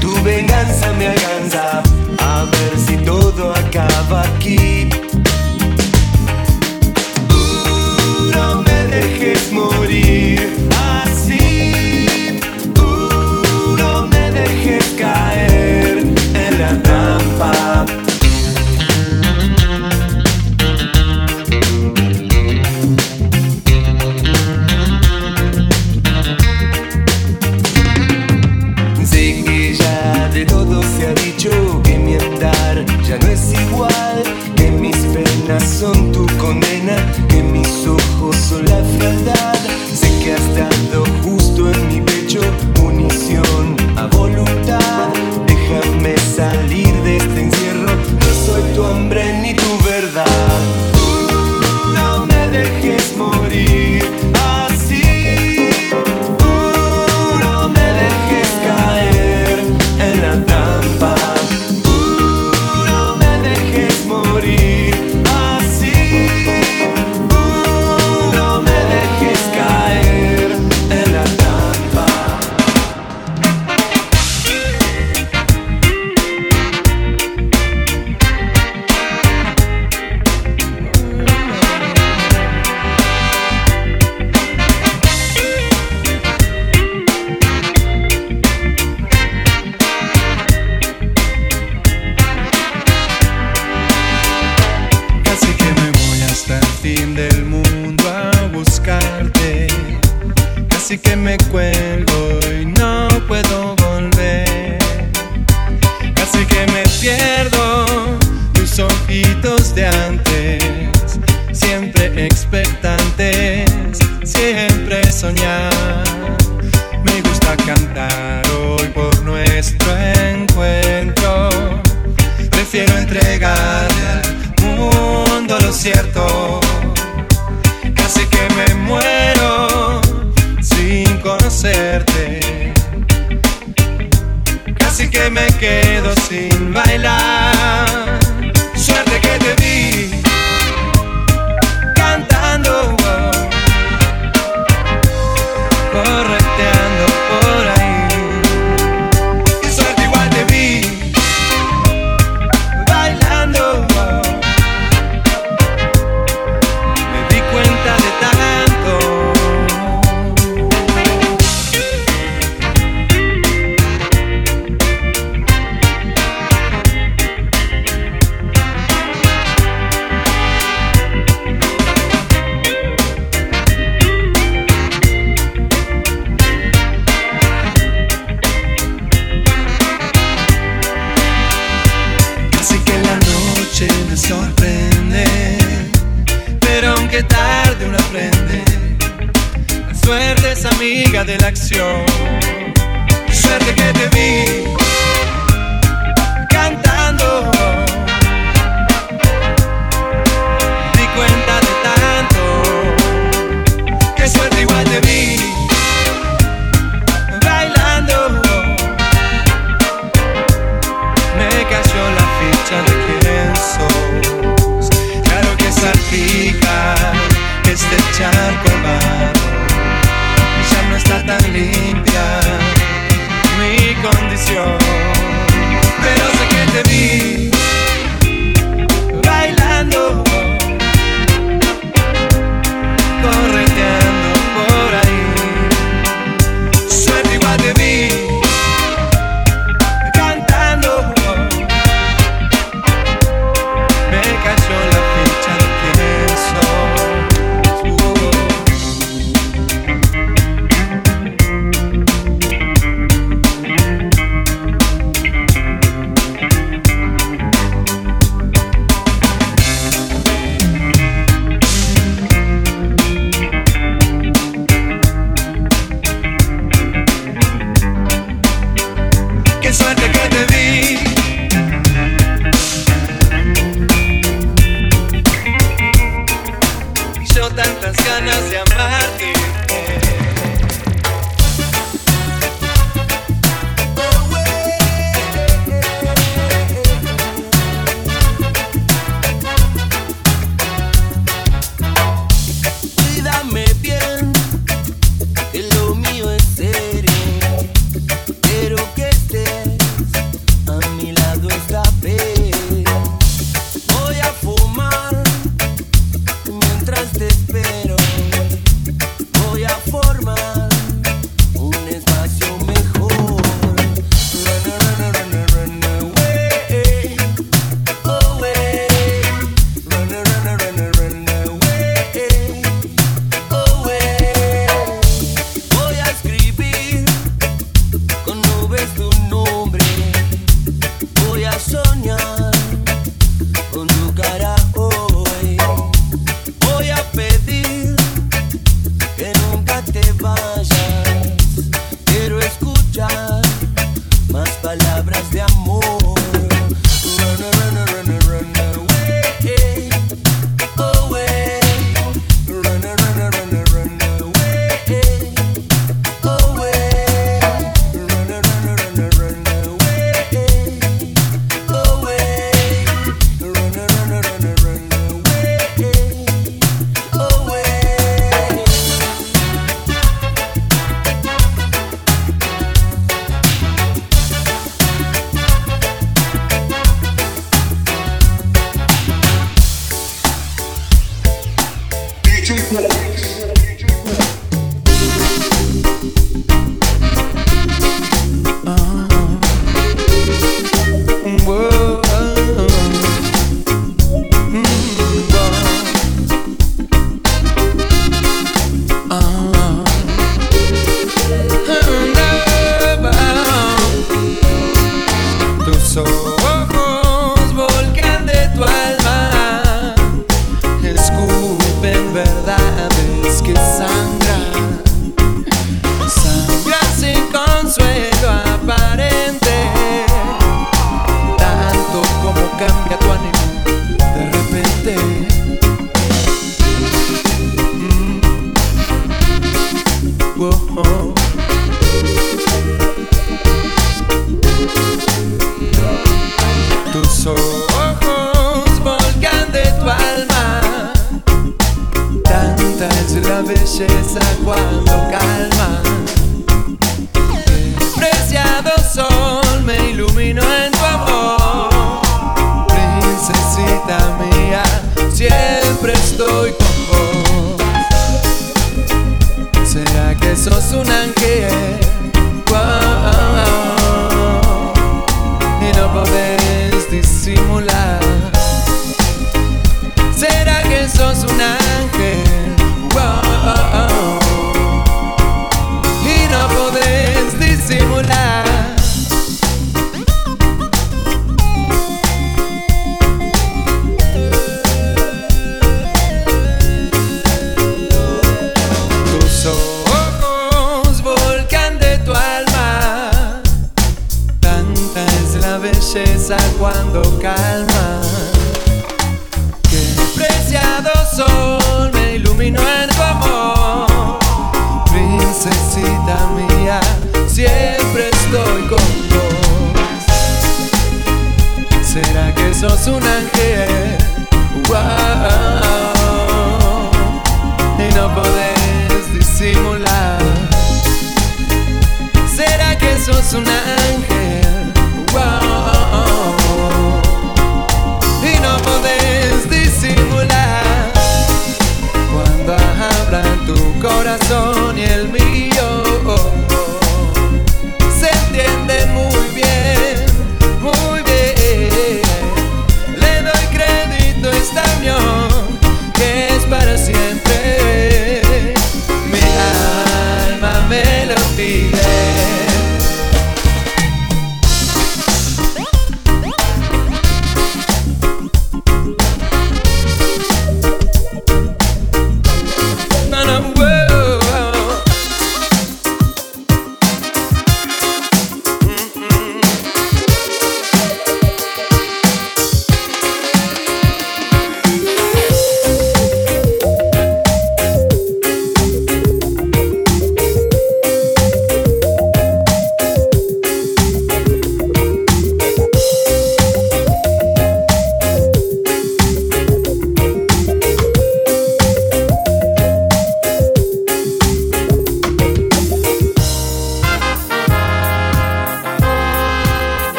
tu venganza, me alcanza. A ver si todo acaba aquí. No me dejes morir.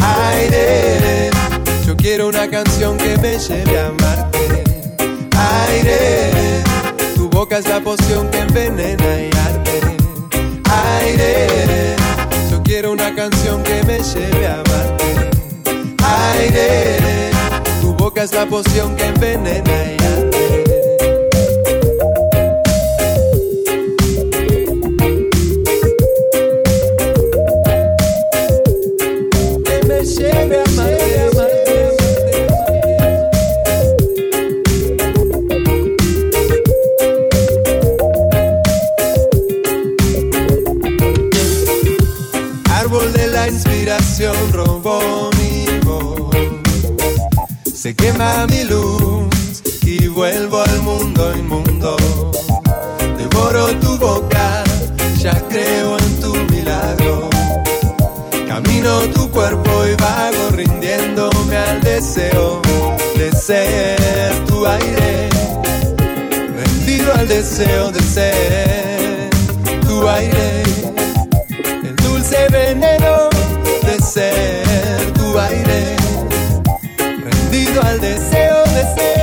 Aire, yo quiero una canción que me lleve a amarte. Aire, tu boca es la poción que envenena y arde. Aire, yo quiero una canción que me lleve a amarte. Aire, tu boca es la poción que envenena y arde. Se quema mi luz y vuelvo al mundo inmundo. Devoro tu boca, ya creo en tu milagro. Camino tu cuerpo y vago rindiéndome al deseo de ser tu aire. Rendido al deseo de ser tu aire el dulce veneno al deseo de.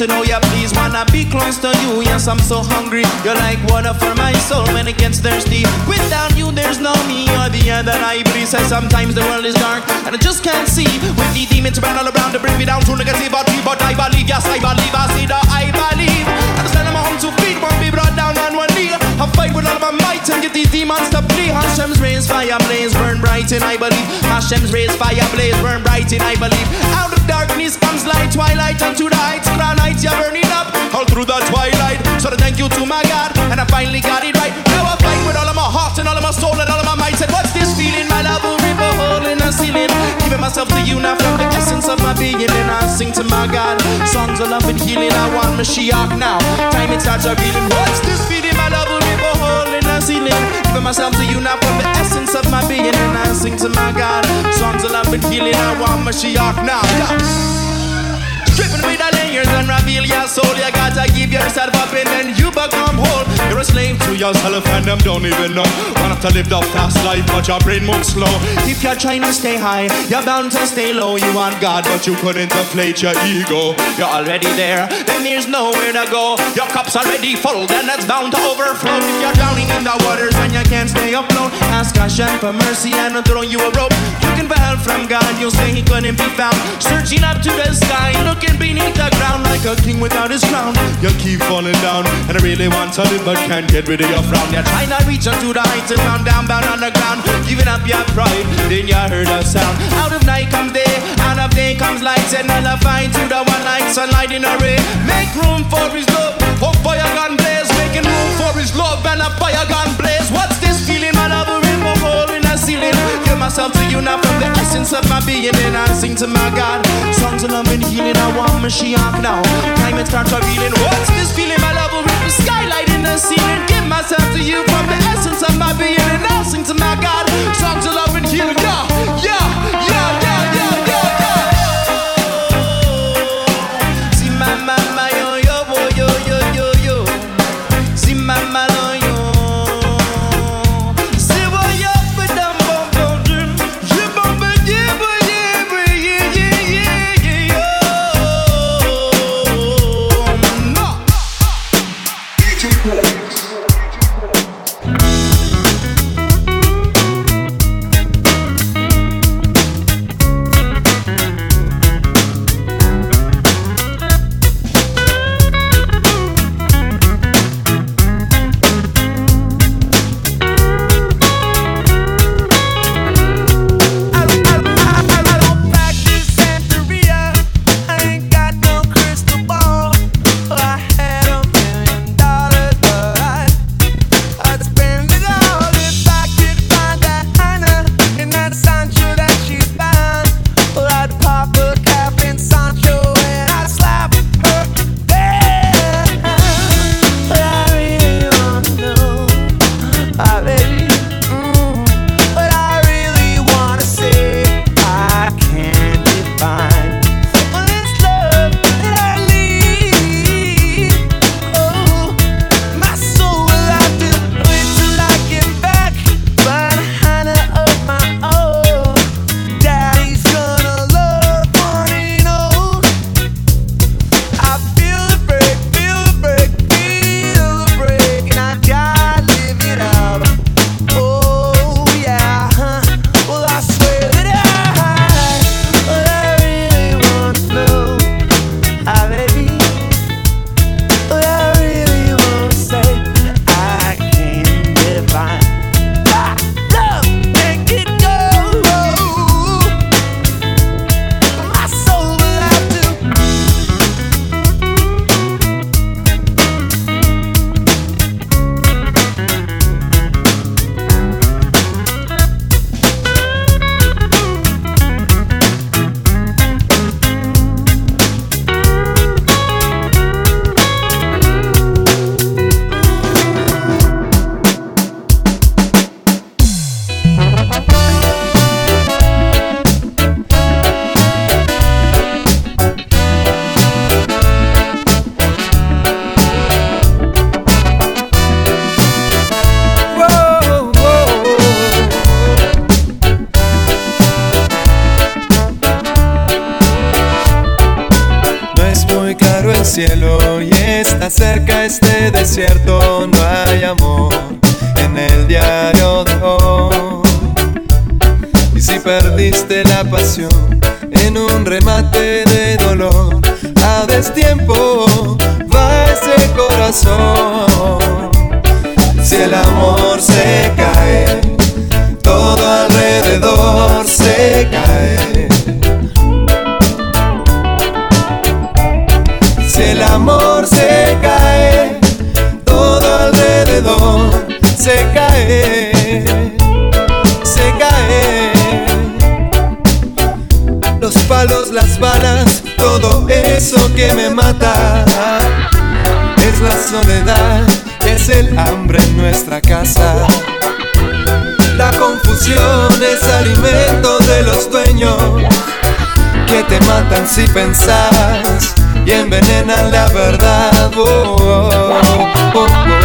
to know you, Please wanna be close to you. Yes, I'm so hungry. You're like water for my soul when it gets thirsty. Without you, there's no me. or the other I Please says sometimes the world is dark and I just can't see. With the demons around all around to bring me down to negativity, but but I believe. Yes, I believe. I see the I believe. I stand on my own two feet, won't be brought down on one knee. I fight with all my might and get these demons to flee. Hashem's rays, fire blaze, burn bright and I believe. Hashem's rays, fire blaze, burn bright and I believe. Out of darkness comes light, twilight unto the heights. Crown lights, you're burning up all through the twilight. So thank you to my God, and I finally got it right. Now I fight with all of my heart and all of my soul and all of my might. Said, what's this feeling? My love will rip a hole in the ceiling. Giving myself to you now from the essence of my being. And I sing to my God songs of love and healing. I want Mashiach now. Time it starts, I'm feeling. What's this feeling? My love will and ceiling. Giving myself to you now from the essence of my being. And I sing to my God songs of love and healing. I want my Mashiach now. Stripping away the layers and reveal your soul. You gotta give yourself up and then you become whole. A slave to yourself and them don't even know. Want to live the fast life, but your brain moves slow. If you're trying to stay high, you're bound to stay low. You want God, but you couldn't deflate your ego. You're already there, then there's nowhere to go. Your cup's already full, then it's bound to overflow. If you're drowning in the waters and you can't stay afloat, ask Hashem for mercy and I'll throw you a rope. Looking for help from God, you'll say he couldn't be found. Searching up to the sky, looking beneath the ground like a king without his crown. You keep falling down, and I really want to live, but can't get rid of your frown. You're trying to reach onto the heights and found down, bound on the ground. Giving up your pride, then you heard a sound. Out of night comes day, out of day comes light, and nullify to the one light, sunlight in a ray. Make room for his love, hope fire gun blaze, making room for his love and a fire gun blaze. What's this feeling, my love? A rainbow hole in the ceiling. Give myself to you now from the essence of my being, and I sing to my God. Songs of love and healing, I want Mashiach now. Time it starts revealing. What's this feeling, my love? Skylight in the ceiling. Give myself to you from the essence of my being, and I sing to my God. Songs of love and healing, yeah, yeah, cerca este desierto, no hay amor en el diario de hoy. Y si perdiste la pasión en un remate de dolor, a destiempo va ese corazón. Si el amor se cae, todo alrededor se cae. Se cae, se cae. Los palos, las balas, todo eso que me mata es la soledad, es el hambre en nuestra casa. La confusión es alimento de los dueños que te matan si pensás y envenenan la verdad. Oh, oh, oh,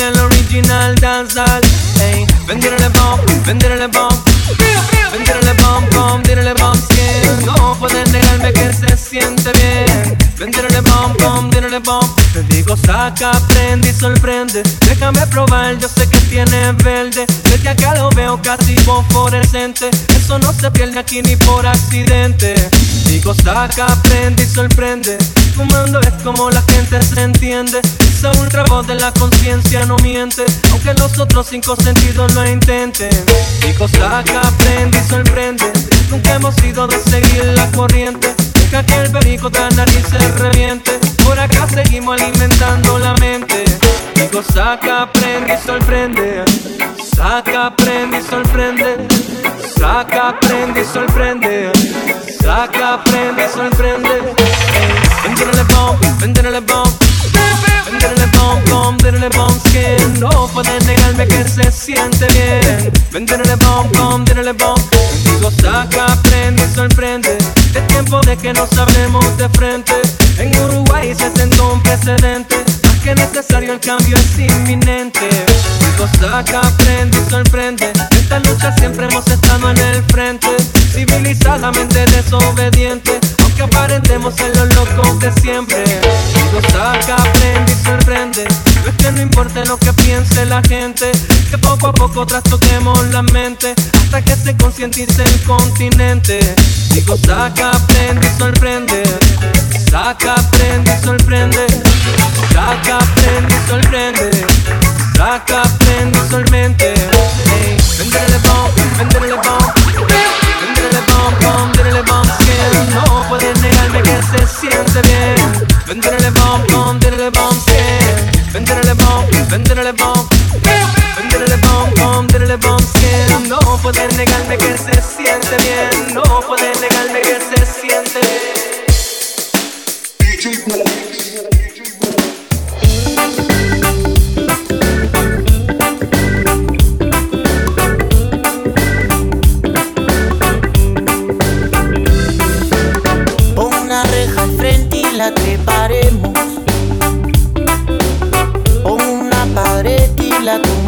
El original dancehall. Ey, venderle bomb, venderle bomb. Venderle bomb, venderle bomb skin. No pueden negarme que se siente bien. Venderle bomb, bomb, venderle bomb. Te digo, saca, prende y sorprende. Déjame probar, yo sé que tiene verde. Desde acá lo veo casi fosforescente. Eso no se pierde aquí ni por accidente. Digo, saca, prende y sorprende. Fumando es como la gente se entiende. Esa ultra voz de la conciencia no miente. Aunque los otros cinco sentidos lo intenten. Digo, saca, prende y sorprende. Nunca hemos sido de seguir la corriente. Deja que el perico la nariz se reviente. Por acá seguimos alimentando la mente. Digo, saca, prende y sorprende. Saca, prende y sorprende. Saca, prende y sorprende. Saca, prende y sorprende. Venderle bomb, venderle bomb. Venderle bomb, bomb, venderle bomb skin. No pueden negarme que se siente bien. Venderle bomb, bomb, venderle bomb. Digo, saca, aprende y sorprende. Es tiempo de que nos hablemos de frente. En Uruguay se sentó un precedente. Más que necesario, el cambio es inminente. Digo, saca, aprende y sorprende. Esta lucha siempre hemos estado en el frente. Civilizadamente desobediente. Aunque aparentemos ser los locos de siempre. Digo, saca, aprende y sorprende. Que no importe lo que piense la gente. Que poco a poco trastoquemos la mente. Hasta que se concientice el continente. Digo, saca, aprende y sorprende. Saca, aprende y sorprende. Saca, aprende y sorprende. Saca, aprende y sorprende. Hey, vendele bomb, vendele bomb. Vendele bomb, bomb, vendele bomb. Que no puedes negarme que se siente bien. Vendele bomb, bomb, vendele bomb. Que vendele bomb, vendele bomb. Vendele bomb, bomb, vendele bomb. Que no puedes negarme que se siente bien. No puedes negarme que se siente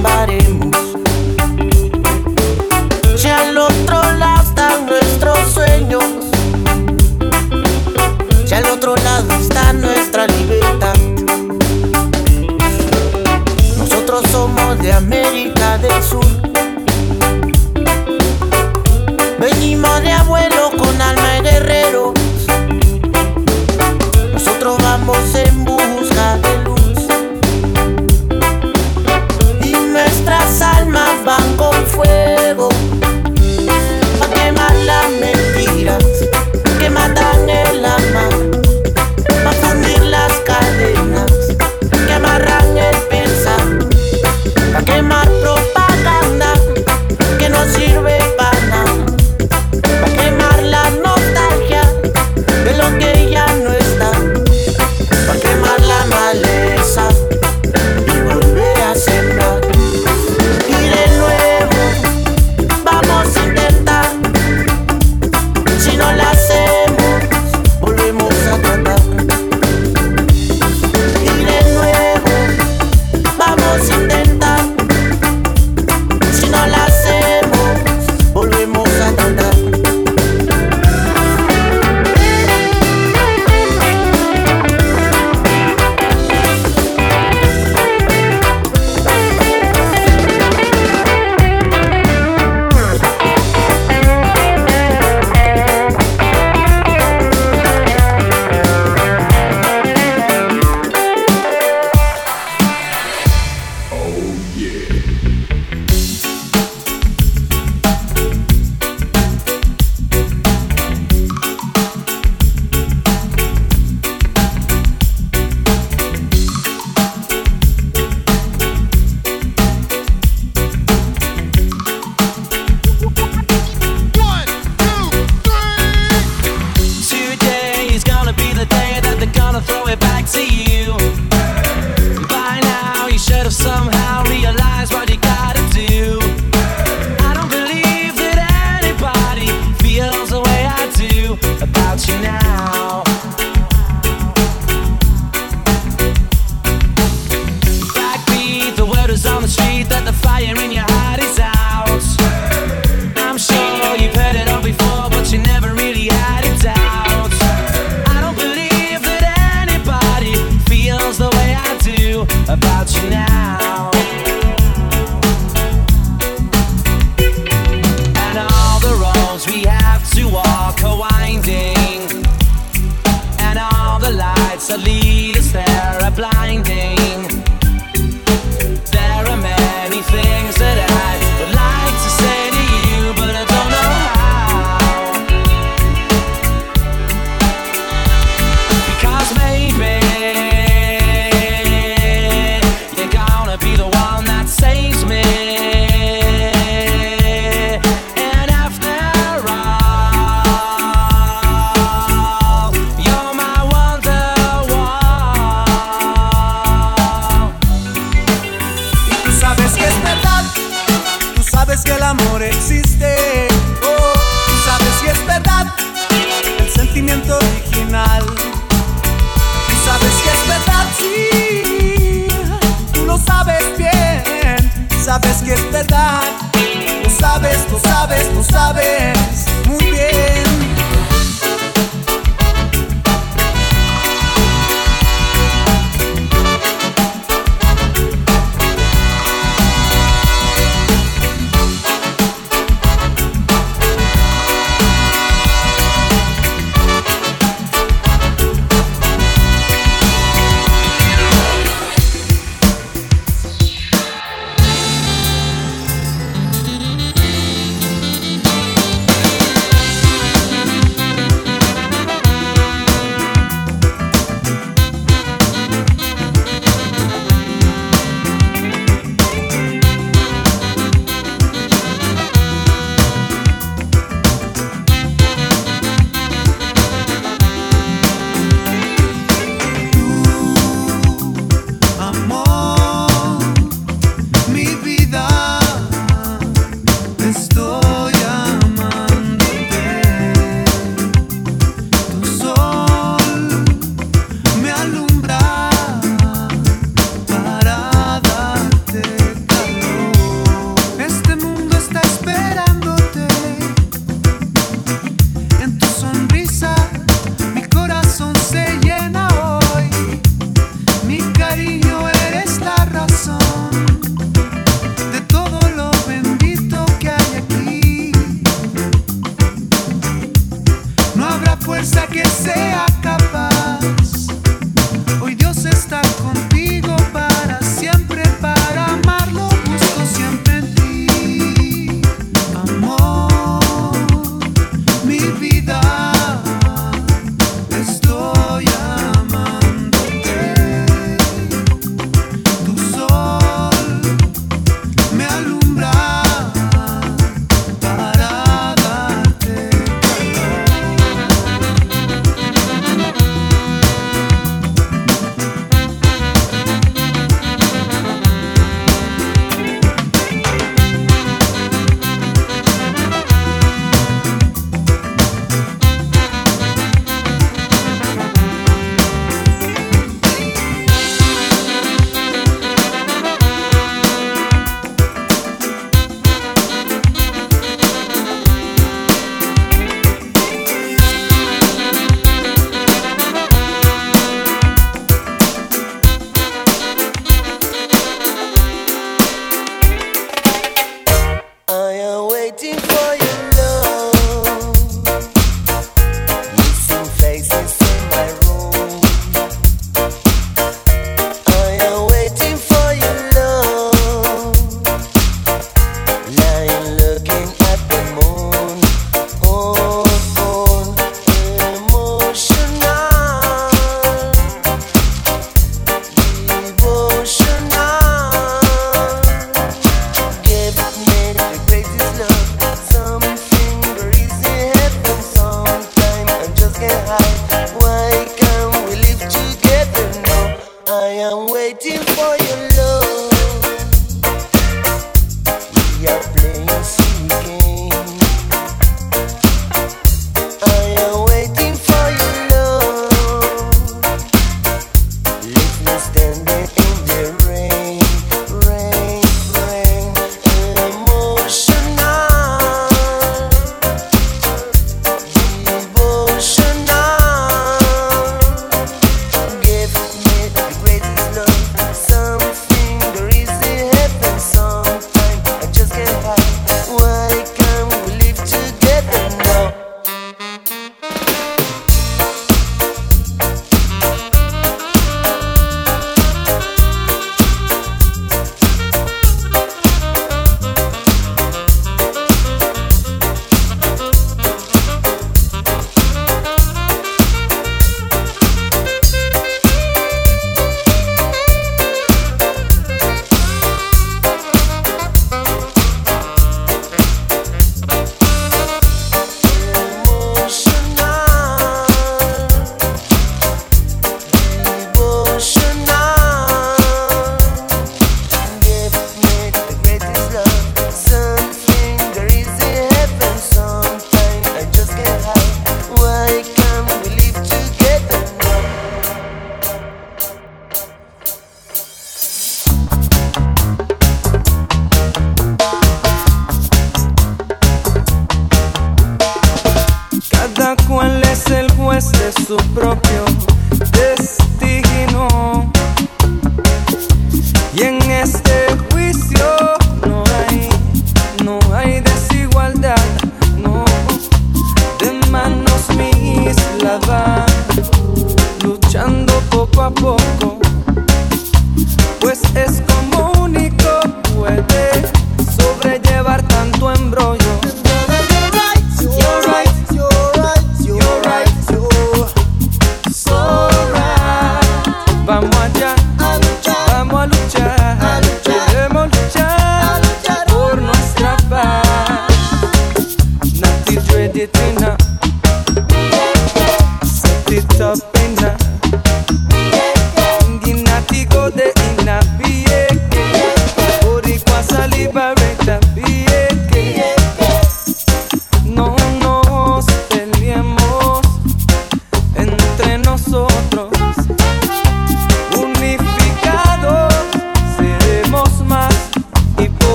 tumbaremos. Ya al otro lado están nuestros sueños. Ya al otro lado está nuestra libertad. Nosotros somos de América del Sur.